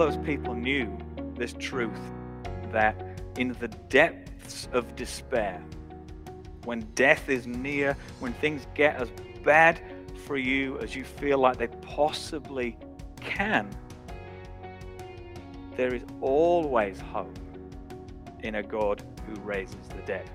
those people knew this truth that in the depths of despair, when death is near, when things get as bad for you as you feel like they possibly can, there is always hope in a God who raises the dead.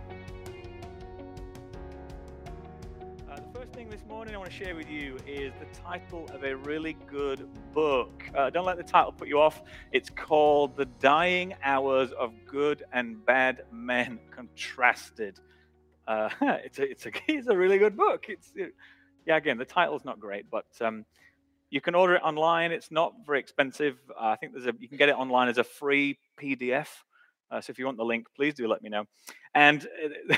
Morning I want to share with you is the title of a really good book. Uh, don't let the title put you off. It's called The Dying Hours of Good and Bad Men Contrasted. Uh, it's, a, it's, a, it's a really good book. It's yeah, again, the title's not great, but um, you can order it online. It's not very expensive. Uh, I think there's a you can get it online as a free PDF. Uh, so if you want the link, please do let me know. And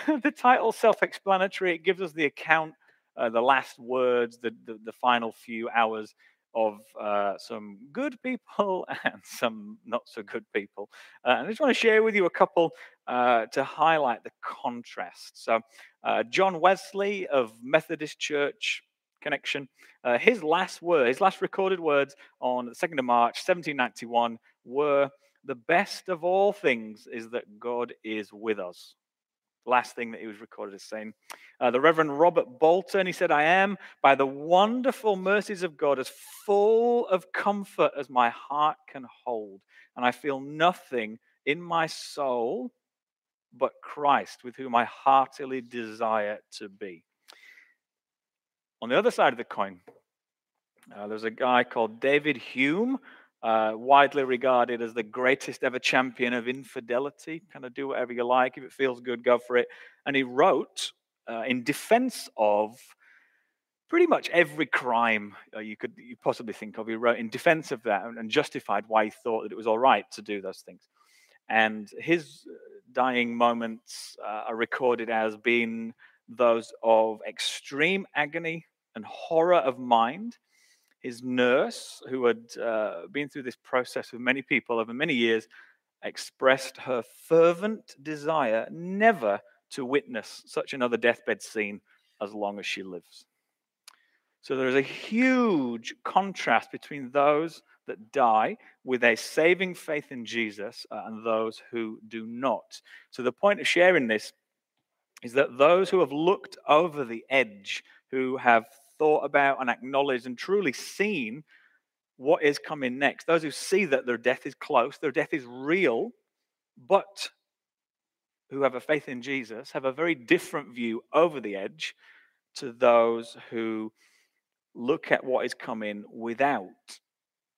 uh, the title self-explanatory. It gives us the account, uh, the last words, the, the, the final few hours of uh, some good people and some not so good people. Uh, and I just want to share with you a couple uh, to highlight the contrast. So, uh, John Wesley of Methodist Church Connection, uh, his last word, his last recorded words on the 2nd of March, 1791, were The best of all things is that God is with us last thing that he was recorded as saying. Uh, the Reverend Robert Bolton, he said, I am, by the wonderful mercies of God, as full of comfort as my heart can hold. And I feel nothing in my soul but Christ, with whom I heartily desire to be. On the other side of the coin, uh, there's a guy called David Hume uh, widely regarded as the greatest ever champion of infidelity. Kind of do whatever you like. If it feels good, go for it. And he wrote uh, in defense of pretty much every crime uh, you could you possibly think of. He wrote in defense of that and, and justified why he thought that it was all right to do those things. And his uh, dying moments are recorded as being those of extreme agony and horror of mind his nurse, who had uh, been through this process with many people over many years, expressed her fervent desire never to witness such another deathbed scene as long as she lives. So there is a huge contrast between those that die with a saving faith in Jesus uh, and those who do not. So the point of sharing this is that those who have looked over the edge, who have thought about and acknowledged and truly seen what is coming next. Those who see that their death is close, their death is real, but who have a faith in Jesus have a very different view over the edge to those who look at what is coming without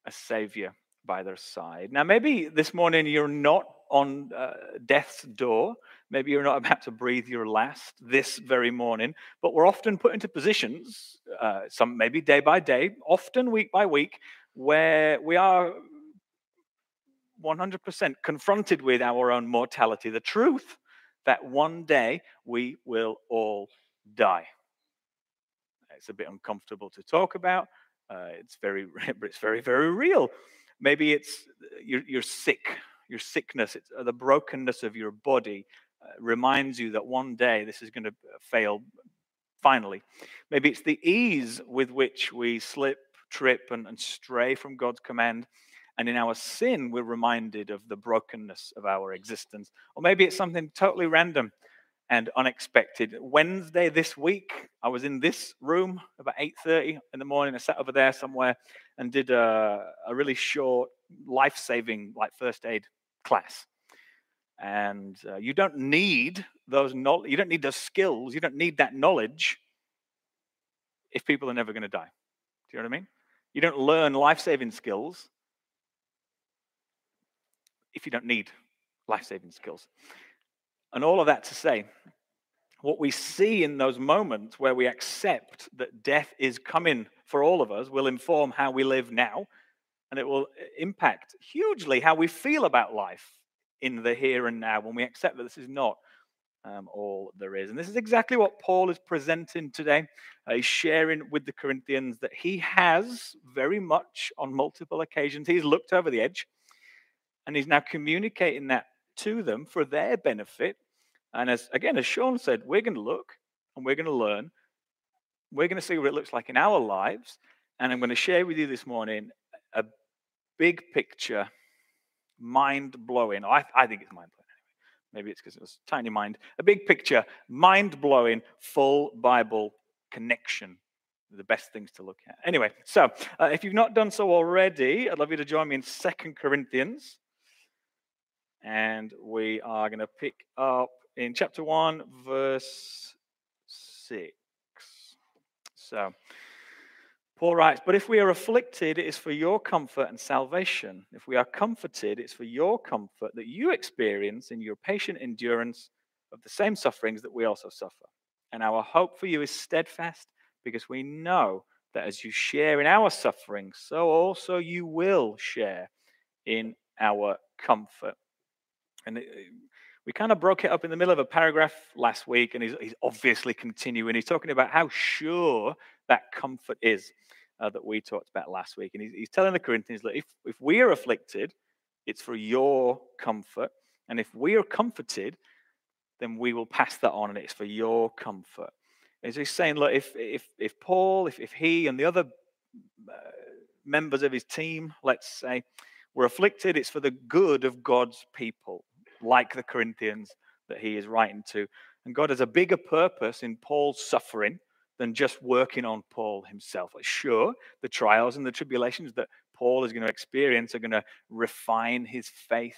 a savior by their side. Now, maybe this morning you're not on uh, death's door. Maybe you're not about to breathe your last this very morning, but we're often put into positions, uh, some maybe day by day, often week by week, where we are 100% confronted with our own mortality, the truth that one day we will all die. It's a bit uncomfortable to talk about. Uh, it's very, it's very, very real. Maybe it's you're, you're sick your sickness, uh, the brokenness of your body uh, reminds you that one day this is going to uh, fail finally. Maybe it's the ease with which we slip, trip, and, and stray from God's command. And in our sin, we're reminded of the brokenness of our existence. Or maybe it's something totally random and unexpected. Wednesday this week, I was in this room about 8:30 in the morning. I sat over there somewhere and did a, a really short, life-saving, like first aid class. And uh, you don't need those knowledge, you don't need those skills, you don't need that knowledge if people are never going to die. Do you know what I mean? You don't learn life saving skills if you don't need life saving skills. And all of that to say, what we see in those moments where we accept that death is coming for all of us will inform how we live now and it will uh, impact hugely how we feel about life in the here and now when we accept that this is not um, all there is. And this is exactly what Paul is presenting today. Uh, he's sharing with the Corinthians that he has very much on multiple occasions, he's looked over the edge and he's now communicating that to them for their benefit. And as again, as Sean said, we're going to look and we're going to learn. We're going to see what it looks like in our lives. And I'm going to share with you this morning a big picture mind blowing. I, I think it's mind blowing. Maybe it's because it was tiny mind. A big picture, mind blowing, full Bible connection. The best things to look at. Anyway, so uh, if you've not done so already, I'd love you to join me in Second Corinthians. And we are going to pick up in chapter 1, verse 6. So, Paul writes, But if we are afflicted, it is for your comfort and salvation. If we are comforted, it's for your comfort that you experience in your patient endurance of the same sufferings that we also suffer. And our hope for you is steadfast because we know that as you share in our suffering, so also you will share in our comfort. And it, we kind of broke it up in the middle of a paragraph last week, and he's, he's obviously continuing. He's talking about how sure that comfort is uh, that we talked about last week. And he's, he's telling the Corinthians that if, if we are afflicted, it's for your comfort. And if we are comforted, then we will pass that on, and it's for your comfort. As he's saying, look, if, if, if Paul, if, if he and the other uh, members of his team, let's say, were afflicted, it's for the good of God's people, like the Corinthians that he is writing to. And God has a bigger purpose in Paul's suffering than just working on Paul himself. Sure, the trials and the tribulations that Paul is going to experience are going to refine his faith,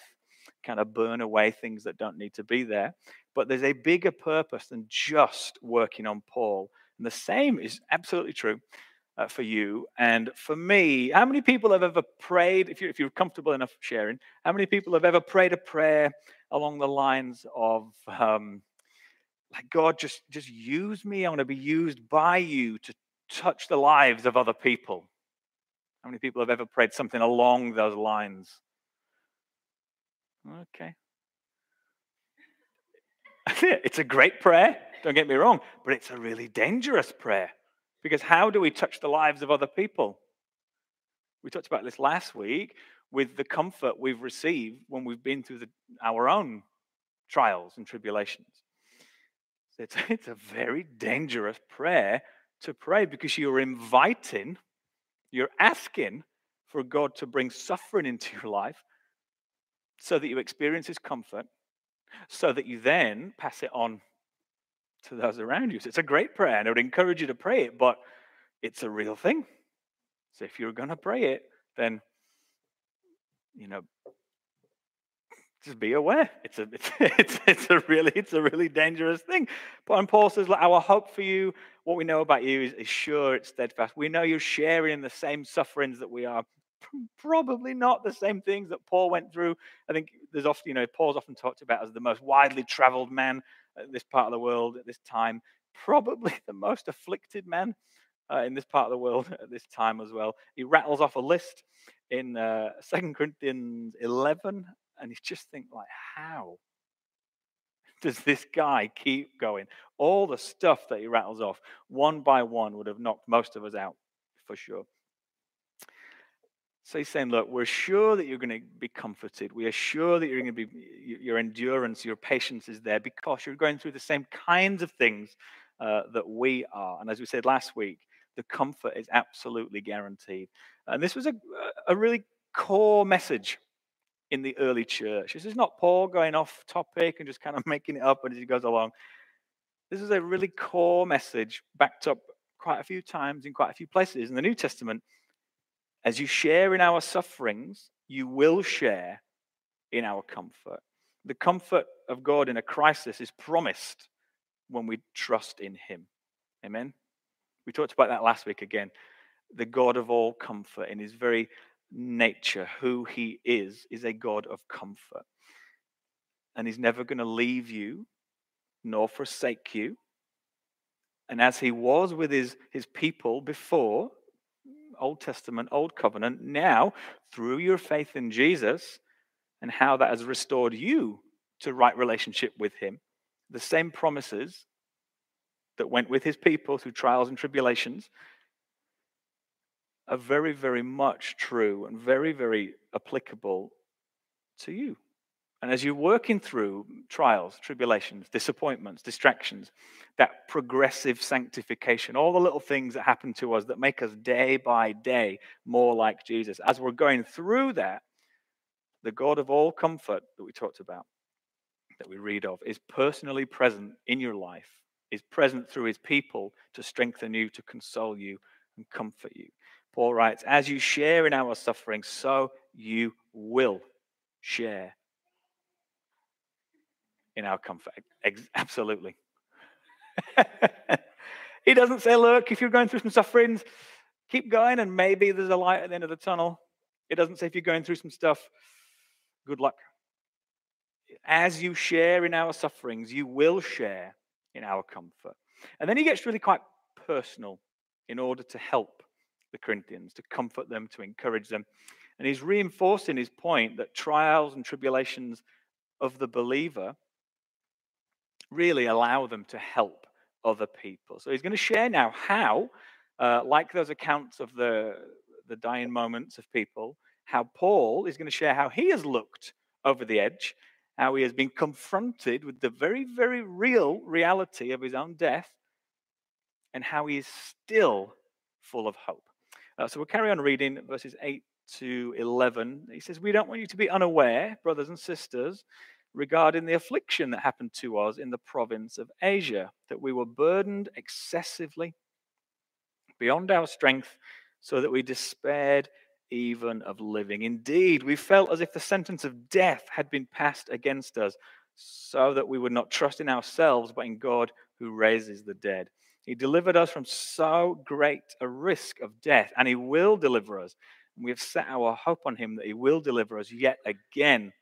kind of burn away things that don't need to be there. But there's a bigger purpose than just working on Paul. And the same is absolutely true uh, for you and for me. How many people have ever prayed, if you're, if you're comfortable enough sharing, how many people have ever prayed a prayer along the lines of, um, like, God, just, just use me. I want to be used by you to touch the lives of other people? How many people have ever prayed something along those lines? Okay. it's a great prayer, don't get me wrong, but it's a really dangerous prayer because how do we touch the lives of other people? We talked about this last week with the comfort we've received when we've been through the, our own trials and tribulations. It's, it's a very dangerous prayer to pray because you're inviting, you're asking for God to bring suffering into your life so that you experience His comfort, so that you then pass it on to those around you. So it's a great prayer, and I would encourage you to pray it, but it's a real thing. So if you're going to pray it, then, you know, just be aware. It's a, it's, it's, it's, a really, it's a really dangerous thing. But Paul says, our hope for you, what we know about you is, is sure, it's steadfast. We know you're sharing in the same sufferings that we are. Probably not the same things that Paul went through. I think there's often, you know, Paul's often talked about as the most widely traveled man at this part of the world at this time. Probably the most afflicted man uh, in this part of the world at this time as well. He rattles off a list in uh, 2 Corinthians 11 and you just think like how does this guy keep going all the stuff that he rattles off one by one would have knocked most of us out for sure so he's saying look we're sure that you're going to be comforted we are sure that you're going to be your endurance your patience is there because you're going through the same kinds of things uh, that we are and as we said last week the comfort is absolutely guaranteed and this was a, a really core message in the early church. This is not Paul going off topic and just kind of making it up as he goes along. This is a really core message backed up quite a few times in quite a few places in the New Testament. As you share in our sufferings, you will share in our comfort. The comfort of God in a crisis is promised when we trust in Him. Amen. We talked about that last week again. The God of all comfort in His very nature, who he is, is a God of comfort. And he's never going to leave you nor forsake you. And as he was with his, his people before, Old Testament, Old Covenant, now through your faith in Jesus and how that has restored you to right relationship with him, the same promises that went with his people through trials and tribulations are very, very much true and very, very applicable to you. And as you're working through trials, tribulations, disappointments, distractions, that progressive sanctification, all the little things that happen to us that make us day by day more like Jesus, as we're going through that, the God of all comfort that we talked about, that we read of, is personally present in your life, is present through his people to strengthen you, to console you, and comfort you. Paul writes, As you share in our suffering, so you will share in our comfort. Absolutely. he doesn't say, Look, if you're going through some sufferings, keep going and maybe there's a light at the end of the tunnel. It doesn't say if you're going through some stuff, good luck. As you share in our sufferings, you will share in our comfort. And then he gets really quite personal in order to help the Corinthians, to comfort them, to encourage them. And he's reinforcing his point that trials and tribulations of the believer really allow them to help other people. So he's going to share now how, uh, like those accounts of the, the dying moments of people, how Paul is going to share how he has looked over the edge, how he has been confronted with the very, very real reality of his own death, and how he is still full of hope. Uh, so we'll carry on reading verses 8 to 11. He says, We don't want you to be unaware, brothers and sisters, regarding the affliction that happened to us in the province of Asia, that we were burdened excessively beyond our strength, so that we despaired even of living. Indeed, we felt as if the sentence of death had been passed against us, so that we would not trust in ourselves, but in God who raises the dead. He delivered us from so great a risk of death, and He will deliver us. We have set our hope on Him that He will deliver us yet again,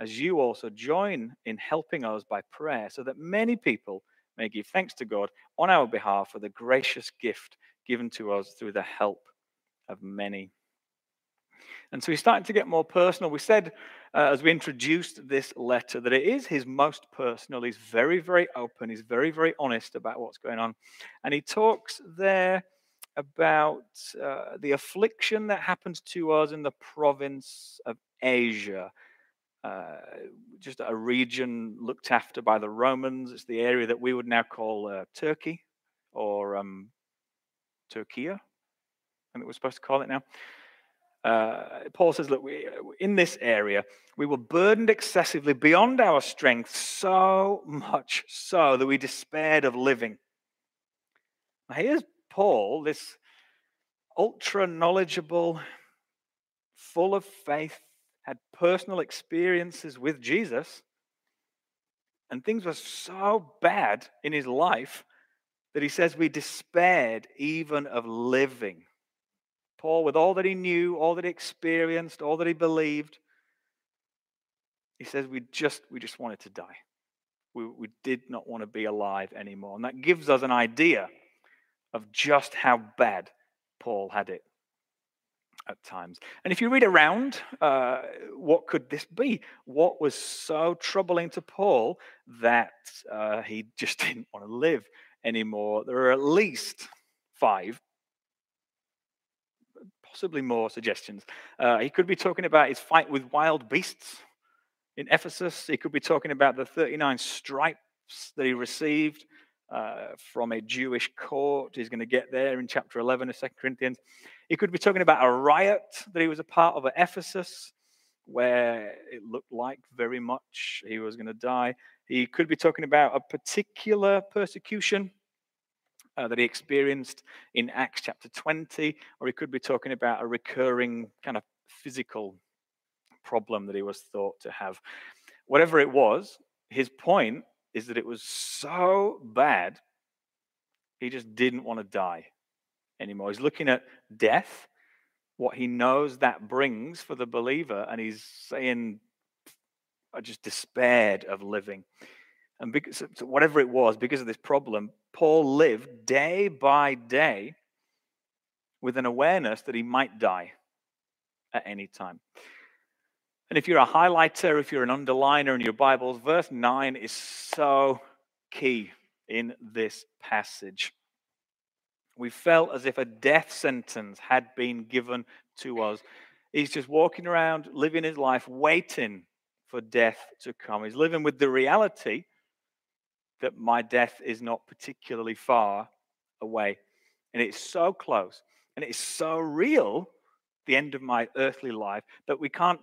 as you also join in helping us by prayer, so that many people may give thanks to God on our behalf for the gracious gift given to us through the help of many. And so he's starting to get more personal. We said uh, as we introduced this letter that it is his most personal. He's very, very open. He's very, very honest about what's going on. And he talks there about uh, the affliction that happened to us in the province of Asia. Uh, just a region looked after by the Romans. It's the area that we would now call uh, Turkey or um, Türkiye, I think we're supposed to call it now. Uh, Paul says, Look, we, in this area, we were burdened excessively beyond our strength, so much so that we despaired of living. Now, here's Paul, this ultra knowledgeable, full of faith, personal experiences with Jesus, and things were so bad in his life that he says we despaired even of living. Paul, with all that he knew, all that he experienced, all that he believed, he says we just we just wanted to die. We, we did not want to be alive anymore. And that gives us an idea of just how bad Paul had it at times. And if you read around, uh, what could this be? What was so troubling to Paul that uh, he just didn't want to live anymore? There are at least five possibly more suggestions. Uh, he could be talking about his fight with wild beasts in Ephesus. He could be talking about the 39 stripes that he received uh, from a Jewish court. He's going to get there in chapter 11 of 2 Corinthians. He could be talking about a riot that he was a part of at Ephesus, where it looked like very much he was going to die. He could be talking about a particular persecution uh, that he experienced in Acts chapter 20, or he could be talking about a recurring kind of physical problem that he was thought to have. Whatever it was, his point is that it was so bad, he just didn't want to die anymore. He's looking at death, what he knows that brings for the believer, and he's saying, I just despaired of living. And because, so whatever it was, because of this problem, Paul lived day by day with an awareness that he might die at any time. And if you're a highlighter, if you're an underliner in your Bibles, verse 9 is so key in this passage. We felt as if a death sentence had been given to us. He's just walking around, living his life, waiting for death to come. He's living with the reality that my death is not particularly far away. And it's so close and it's so real, the end of my earthly life, that we can't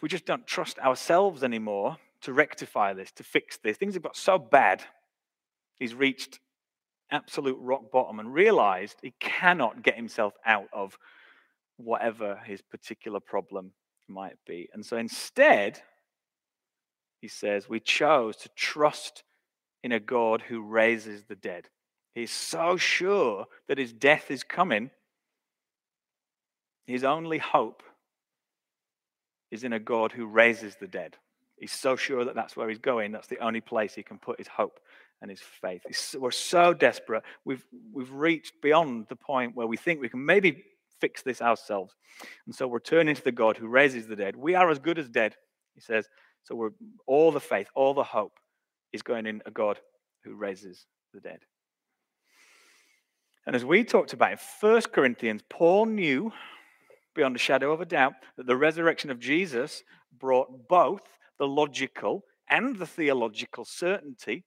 we just don't trust ourselves anymore to rectify this, to fix this. Things have got so bad. He's reached absolute rock bottom and realized he cannot get himself out of whatever his particular problem might be. And so instead, he says, we chose to trust in a God who raises the dead. He's so sure that his death is coming. His only hope is in a God who raises the dead. He's so sure that that's where he's going. That's the only place he can put his hope and his faith. we're so desperate. We've, we've reached beyond the point where we think we can maybe fix this ourselves. And so we're turning to the God who raises the dead. We are as good as dead, he says. So we're all the faith, all the hope is going in a God who raises the dead. And as we talked about in 1 Corinthians, Paul knew beyond a shadow of a doubt that the resurrection of Jesus brought both the logical and the theological certainty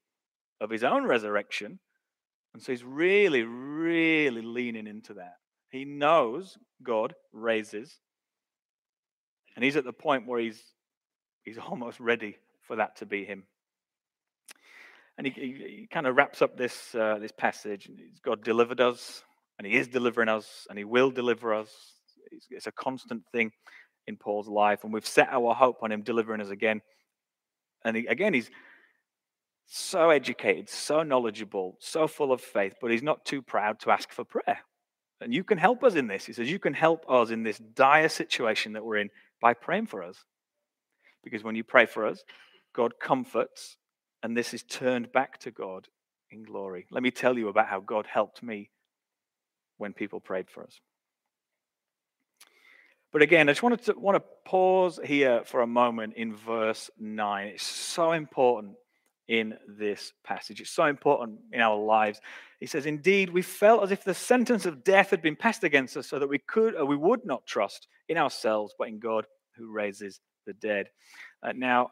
of his own resurrection. And so he's really, really leaning into that. He knows God raises. And he's at the point where he's, he's almost ready for that to be him. And he, he, he kind of wraps up this, uh, this passage. God delivered us, and he is delivering us, and he will deliver us. It's, it's a constant thing in Paul's life. And we've set our hope on him delivering us again. And he, again, he's so educated, so knowledgeable, so full of faith, but he's not too proud to ask for prayer. And you can help us in this. He says, You can help us in this dire situation that we're in by praying for us. Because when you pray for us, God comforts, and this is turned back to God in glory. Let me tell you about how God helped me when people prayed for us. But again, I just wanted to want to pause here for a moment in verse 9. It's so important in this passage. It's so important in our lives. He says, Indeed, we felt as if the sentence of death had been passed against us so that we could or we would not trust in ourselves, but in God who raises the dead. Uh, now,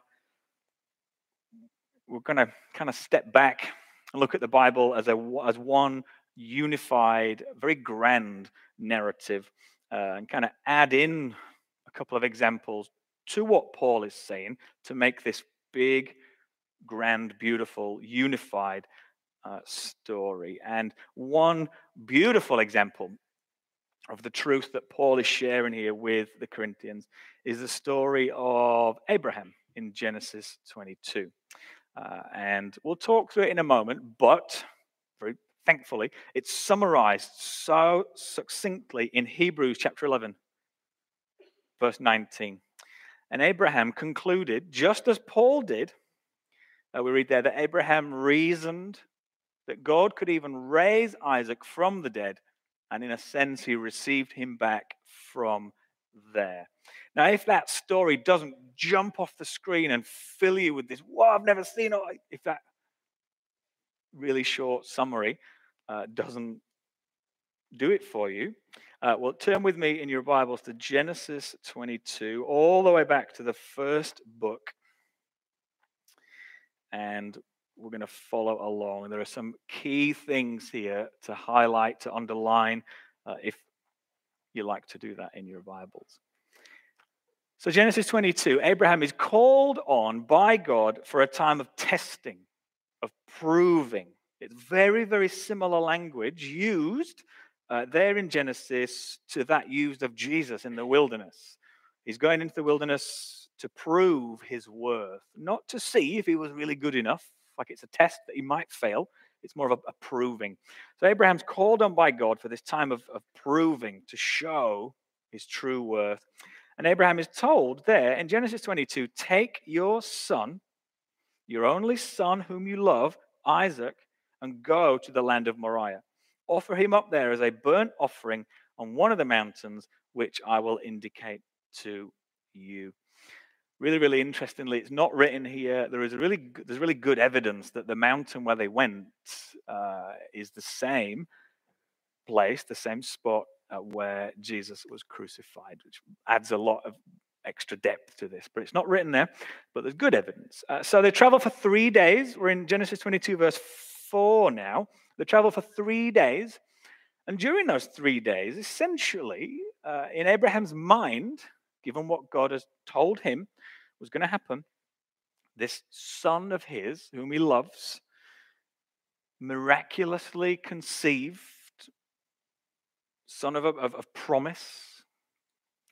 we're going to kind of step back and look at the Bible as, a, as one unified, very grand narrative uh, and kind of add in a couple of examples to what Paul is saying to make this big, grand, beautiful, unified uh, story. And one beautiful example of the truth that Paul is sharing here with the Corinthians is the story of Abraham in Genesis 22. Uh, and we'll talk through it in a moment, but very thankfully, it's summarized so succinctly in Hebrews chapter 11, verse 19. And Abraham concluded, just as Paul did, uh, we read there that Abraham reasoned that God could even raise Isaac from the dead, and in a sense, he received him back from there. Now, if that story doesn't jump off the screen and fill you with this, wow, I've never seen it, if that really short summary uh, doesn't do it for you, uh, well, turn with me in your Bibles to Genesis 22, all the way back to the first book. And we're going to follow along. There are some key things here to highlight, to underline, uh, if you like to do that in your Bibles. So, Genesis 22, Abraham is called on by God for a time of testing, of proving. It's very, very similar language used uh, there in Genesis to that used of Jesus in the wilderness. He's going into the wilderness to prove his worth, not to see if he was really good enough, like it's a test that he might fail. It's more of a, a proving. So Abraham's called on by God for this time of, of proving to show his true worth. And Abraham is told there in Genesis 22 take your son, your only son whom you love, Isaac, and go to the land of Moriah. Offer him up there as a burnt offering on one of the mountains, which I will indicate to you. Really, really interestingly, it's not written here. There is really, there's really good evidence that the mountain where they went uh, is the same place, the same spot uh, where Jesus was crucified, which adds a lot of extra depth to this. But it's not written there, but there's good evidence. Uh, so they travel for three days. We're in Genesis 22, verse 4 now. They travel for three days. And during those three days, essentially, uh, in Abraham's mind, given what God has told him was going to happen, this son of his, whom he loves, miraculously conceived, son of, a, of, of promise.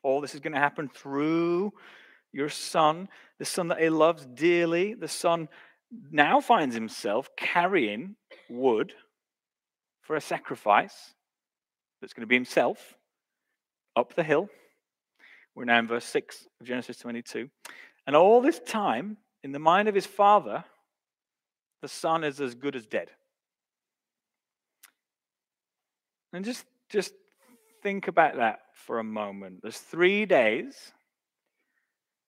All this is going to happen through your son, the son that he loves dearly. The son now finds himself carrying wood for a sacrifice that's going to be himself up the hill. We're now in verse 6 of Genesis 22. And all this time, in the mind of his father, the son is as good as dead. And just, just think about that for a moment. There's three days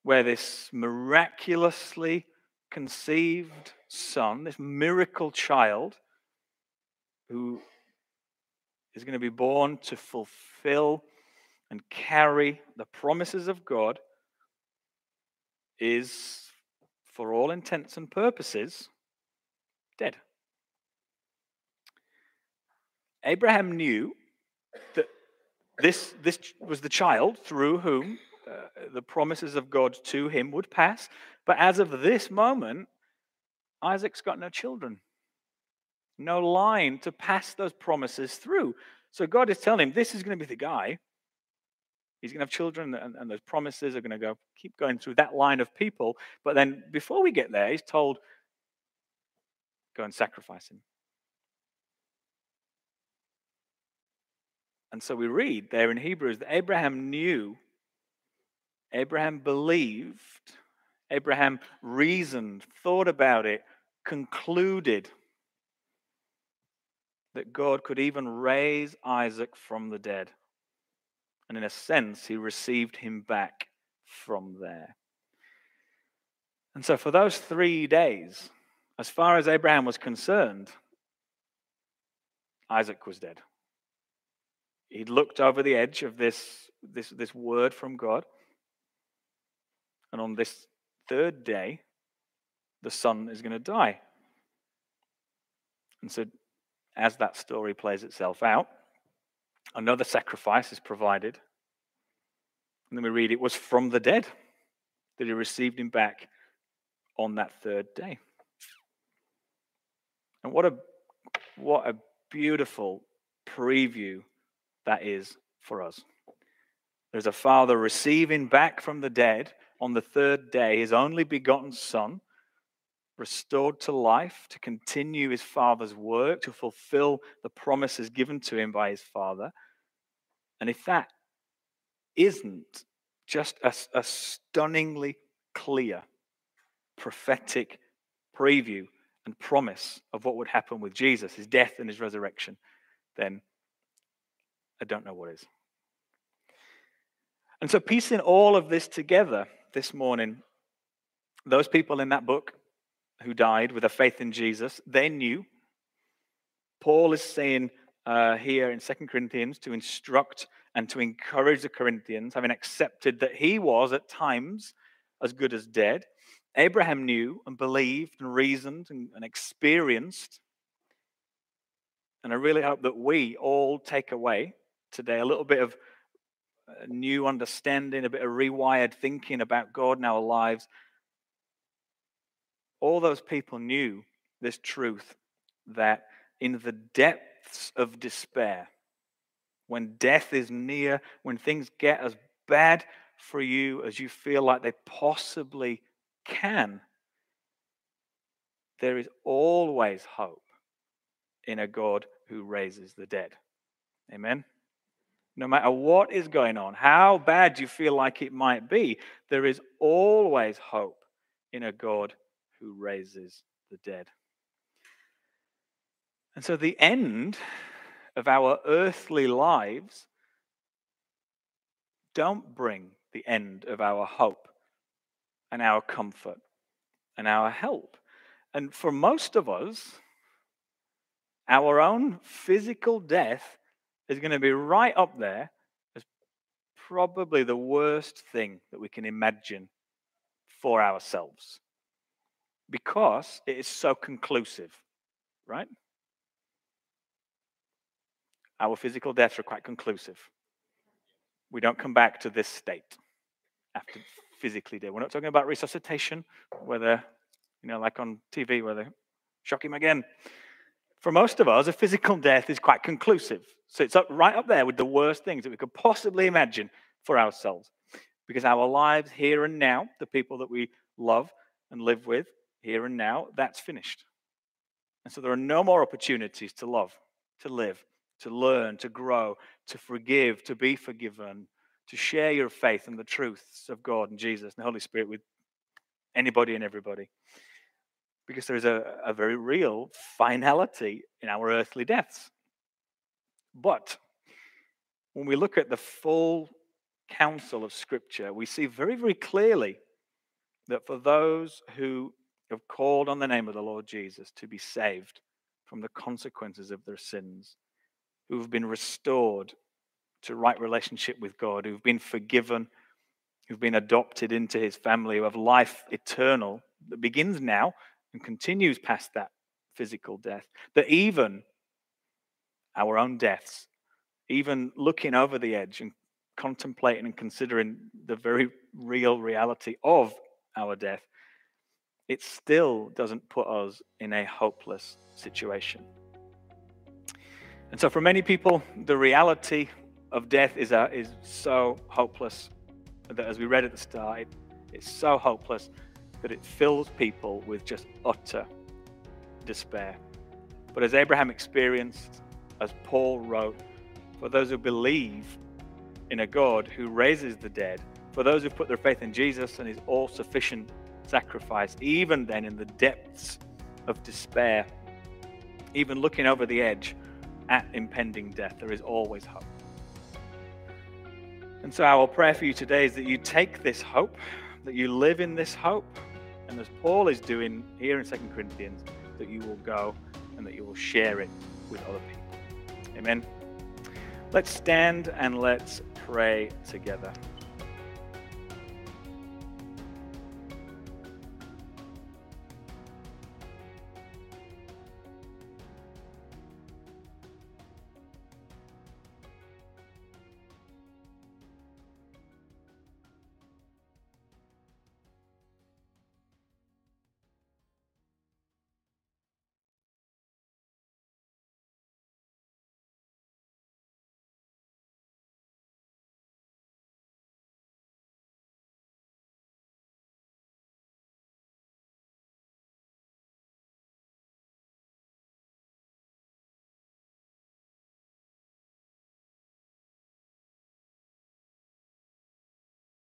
where this miraculously conceived son, this miracle child, who is going to be born to fulfill and carry the promises of God, is, for all intents and purposes, dead. Abraham knew that this, this was the child through whom uh, the promises of God to him would pass. But as of this moment, Isaac's got no children, no line to pass those promises through. So God is telling him, This is going to be the guy. He's going to have children, and, and those promises are going to go keep going through that line of people. But then before we get there, he's told, Go and sacrifice him. And so we read there in Hebrews that Abraham knew, Abraham believed, Abraham reasoned, thought about it, concluded that God could even raise Isaac from the dead. And in a sense, he received him back from there. And so, for those three days, as far as Abraham was concerned, Isaac was dead. He'd looked over the edge of this, this, this word from God. And on this third day, the son is going to die. And so, as that story plays itself out, another sacrifice is provided. And then we read it was from the dead that he received him back on that third day. And what a what a beautiful preview that is for us. There's a father receiving back from the dead on the third day his only begotten son, restored to life to continue his father's work, to fulfill the promises given to him by his father. And if that isn't just a, a stunningly clear prophetic preview and promise of what would happen with Jesus, his death and his resurrection, then I don't know what is. And so, piecing all of this together this morning, those people in that book who died with a faith in Jesus, they knew. Paul is saying uh, here in Second Corinthians to instruct and to encourage the Corinthians, having accepted that he was at times as good as dead. Abraham knew and believed and reasoned and, and experienced. And I really hope that we all take away today a little bit of new understanding, a bit of rewired thinking about God in our lives. All those people knew this truth that in the depths of despair, when death is near, when things get as bad for you as you feel like they possibly can, there is always hope in a God who raises the dead. Amen. No matter what is going on, how bad you feel like it might be, there is always hope in a God who raises the dead. And so the end of our earthly lives don't bring the end of our hope and our comfort and our help. And for most of us, our own physical death is going to be right up there as probably the worst thing that we can imagine for ourselves because it is so conclusive, right? Our physical deaths are quite conclusive. We don't come back to this state. after physically dead. We're not talking about resuscitation, whether, you know, like on TV, where they shock him again. For most of us, a physical death is quite conclusive. So it's up, right up there with the worst things that we could possibly imagine for ourselves. Because our lives here and now, the people that we love and live with here and now, that's finished. And so there are no more opportunities to love, to live, to learn, to grow, to forgive, to be forgiven, to share your faith and the truths of God and Jesus and the Holy Spirit with anybody and everybody. Because there is a, a very real finality in our earthly deaths. But when we look at the full counsel of Scripture, we see very, very clearly that for those who have called on the name of the Lord Jesus to be saved from the consequences of their sins, who've been restored to right relationship with God, who've been forgiven, who've been adopted into his family, who have life eternal that begins now and continues past that physical death, that even our own deaths, even looking over the edge and contemplating and considering the very real reality of our death, it still doesn't put us in a hopeless situation. And so, for many people, the reality of death is, uh, is so hopeless that, as we read at the start, it, it's so hopeless that it fills people with just utter despair. But as Abraham experienced, as Paul wrote, for those who believe in a God who raises the dead, for those who put their faith in Jesus and his all sufficient sacrifice, even then in the depths of despair, even looking over the edge, at impending death. There is always hope. And so, our prayer for you today is that you take this hope, that you live in this hope, and as Paul is doing here in 2 Corinthians, that you will go and that you will share it with other people. Amen. Let's stand and let's pray together.